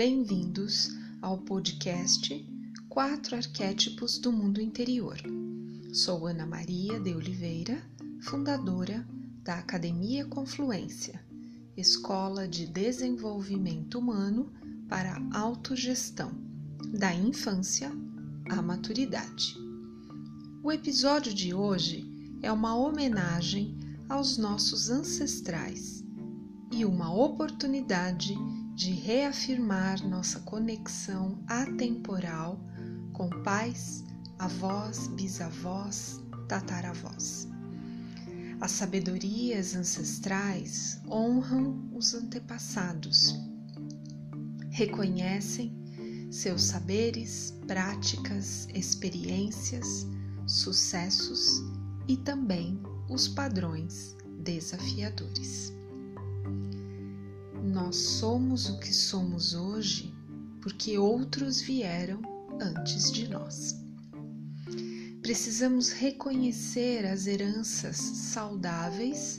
Bem-vindos ao podcast Quatro Arquétipos do Mundo Interior. Sou Ana Maria de Oliveira, fundadora da Academia Confluência, Escola de Desenvolvimento Humano para Autogestão, da infância à maturidade. O episódio de hoje é uma homenagem aos nossos ancestrais e uma oportunidade de reafirmar nossa conexão atemporal com pais, avós, bisavós, tataravós. As sabedorias ancestrais honram os antepassados, reconhecem seus saberes, práticas, experiências, sucessos e também os padrões desafiadores. Nós somos o que somos hoje porque outros vieram antes de nós. Precisamos reconhecer as heranças saudáveis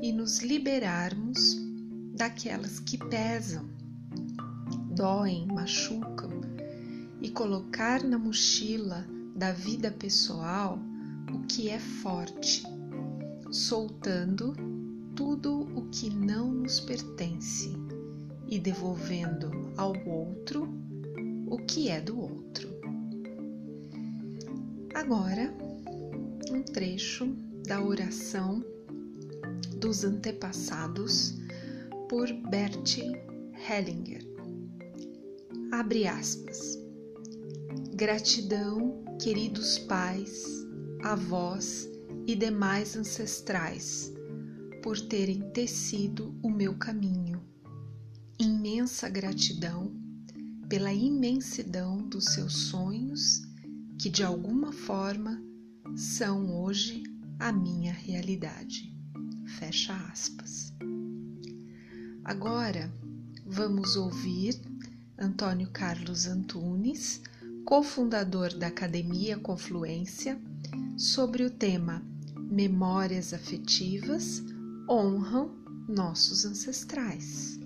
e nos liberarmos daquelas que pesam, doem, machucam e colocar na mochila da vida pessoal o que é forte, soltando tudo o que não nos pertence e devolvendo ao outro o que é do outro. Agora, um trecho da oração dos antepassados por Bert Hellinger. Abre aspas. Gratidão, queridos pais, avós e demais ancestrais por terem tecido o meu caminho. Imensa gratidão pela imensidão dos seus sonhos que de alguma forma são hoje a minha realidade. Fecha aspas. Agora vamos ouvir Antônio Carlos Antunes, cofundador da Academia Confluência, sobre o tema Memórias Afetivas honram nossos ancestrais.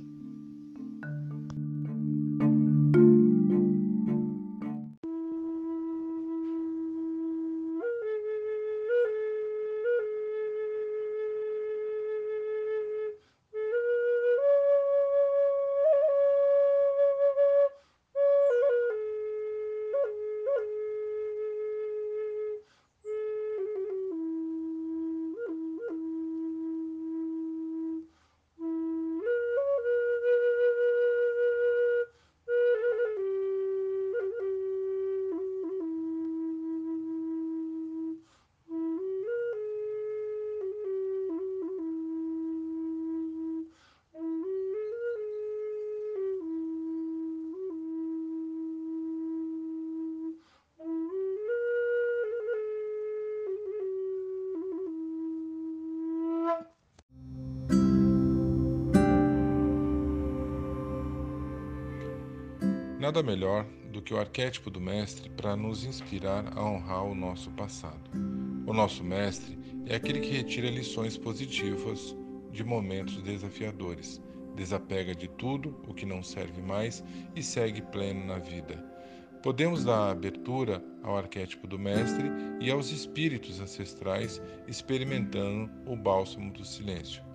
Nada melhor do que o arquétipo do mestre para nos inspirar a honrar o nosso passado. O nosso mestre é aquele que retira lições positivas de momentos desafiadores, desapega de tudo o que não serve mais e segue pleno na vida. Podemos dar abertura ao arquétipo do mestre e aos espíritos ancestrais experimentando o bálsamo do silêncio.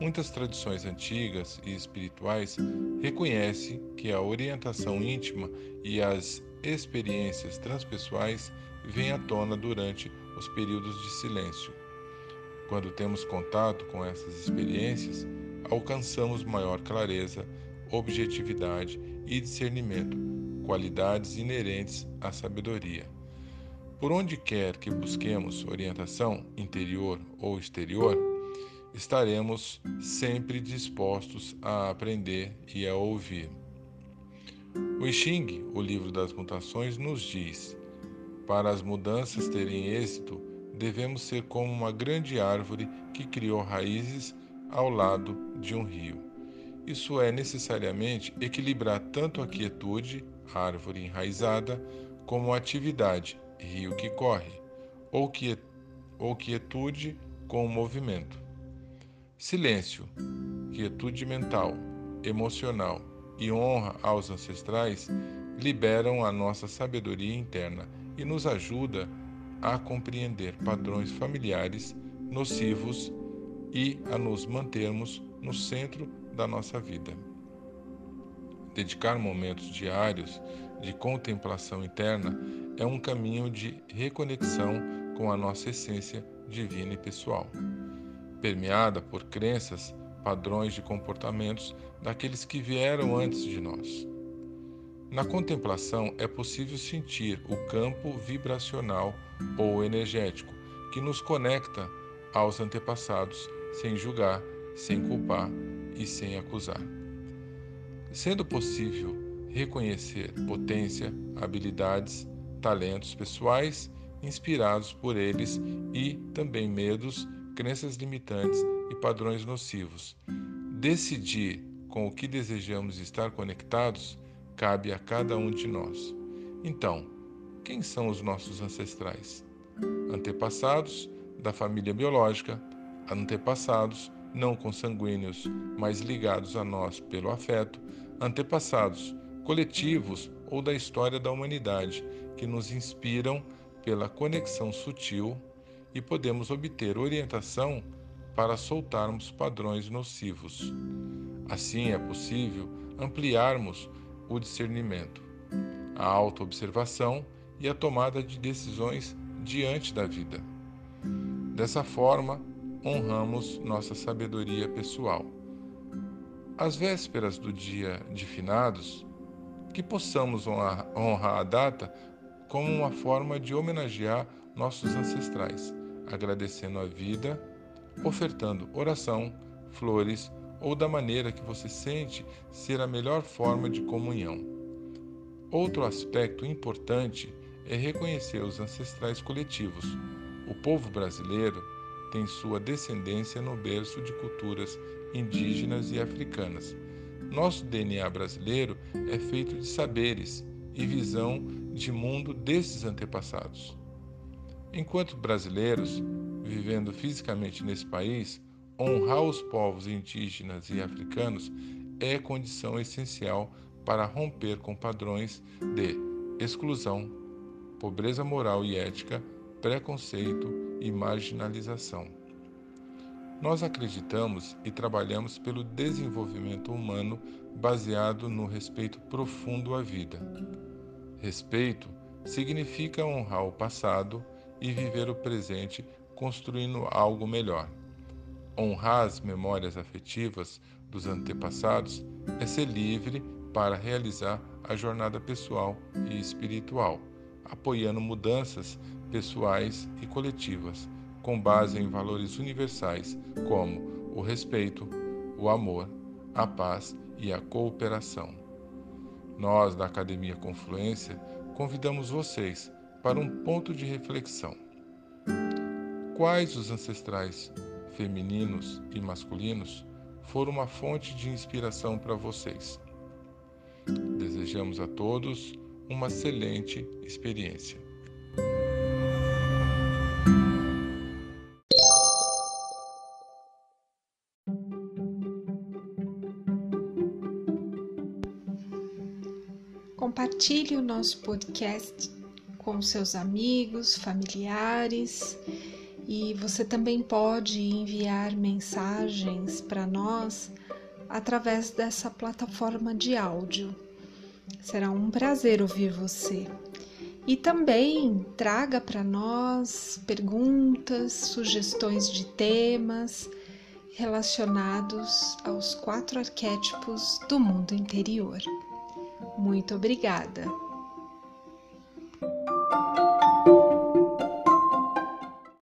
Muitas tradições antigas e espirituais reconhecem que a orientação íntima e as experiências transpessoais vêm à tona durante os períodos de silêncio. Quando temos contato com essas experiências, alcançamos maior clareza, objetividade e discernimento, qualidades inerentes à sabedoria. Por onde quer que busquemos orientação, interior ou exterior, estaremos sempre dispostos a aprender e a ouvir. O I Ching, o livro das mutações, nos diz: para as mudanças terem êxito, devemos ser como uma grande árvore que criou raízes ao lado de um rio. Isso é necessariamente equilibrar tanto a quietude, árvore enraizada, como a atividade, rio que corre, ou quietude com o movimento. Silêncio, quietude mental, emocional, e honra aos ancestrais liberam a nossa sabedoria interna e nos ajuda a compreender padrões familiares nocivos e a nos mantermos no centro da nossa vida. Dedicar momentos diários de contemplação interna é um caminho de reconexão com a nossa essência divina e pessoal, permeada por crenças, padrões de comportamentos daqueles que vieram antes de nós. Na contemplação é possível sentir o campo vibracional ou energético que nos conecta aos antepassados sem julgar, sem culpar e sem acusar. Sendo possível reconhecer potência, habilidades, talentos pessoais inspirados por eles e também medos, crenças limitantes e padrões nocivos. Decidir com o que desejamos estar conectados cabe a cada um de nós. Então, quem são os nossos ancestrais? Antepassados da família biológica, antepassados não consanguíneos, mas ligados a nós pelo afeto, antepassados coletivos ou da história da humanidade que nos inspiram pela conexão sutil e podemos obter orientação para soltarmos padrões nocivos. Assim é possível ampliarmos o discernimento, a autoobservação e a tomada de decisões diante da vida. Dessa forma, honramos nossa sabedoria pessoal. Às vésperas do dia de finados, que possamos honrar, a data como uma forma de homenagear nossos ancestrais, agradecendo a vida, ofertando oração, flores ou da maneira que você sente ser a melhor forma de comunhão. Outro aspecto importante é reconhecer os ancestrais coletivos. O povo brasileiro tem sua descendência no berço de culturas indígenas e africanas. Nosso DNA brasileiro é feito de saberes e visão de mundo desses antepassados. Enquanto brasileiros, vivendo fisicamente nesse país, honrar os povos indígenas e africanos é condição essencial para romper com padrões de exclusão, pobreza moral e ética, preconceito e marginalização. Nós acreditamos e trabalhamos pelo desenvolvimento humano baseado no respeito profundo à vida. Respeito significa honrar o passado e viver o presente construindo algo melhor. Honrar as memórias afetivas dos antepassados é ser livre para realizar a jornada pessoal e espiritual, apoiando mudanças pessoais e coletivas com base em valores universais como o respeito, o amor, a paz e a cooperação. Nós, da Academia Confluência, convidamos vocês para um ponto de reflexão. Quais os ancestrais femininos e masculinos foram uma fonte de inspiração para vocês? Desejamos a todos uma excelente experiência. Compartilhe o nosso podcast com seus amigos, familiares e você também pode enviar mensagens para nós através dessa plataforma de áudio. Será um prazer ouvir você. E também traga para nós perguntas, sugestões de temas relacionados aos quatro arquétipos do mundo interior. Muito obrigada!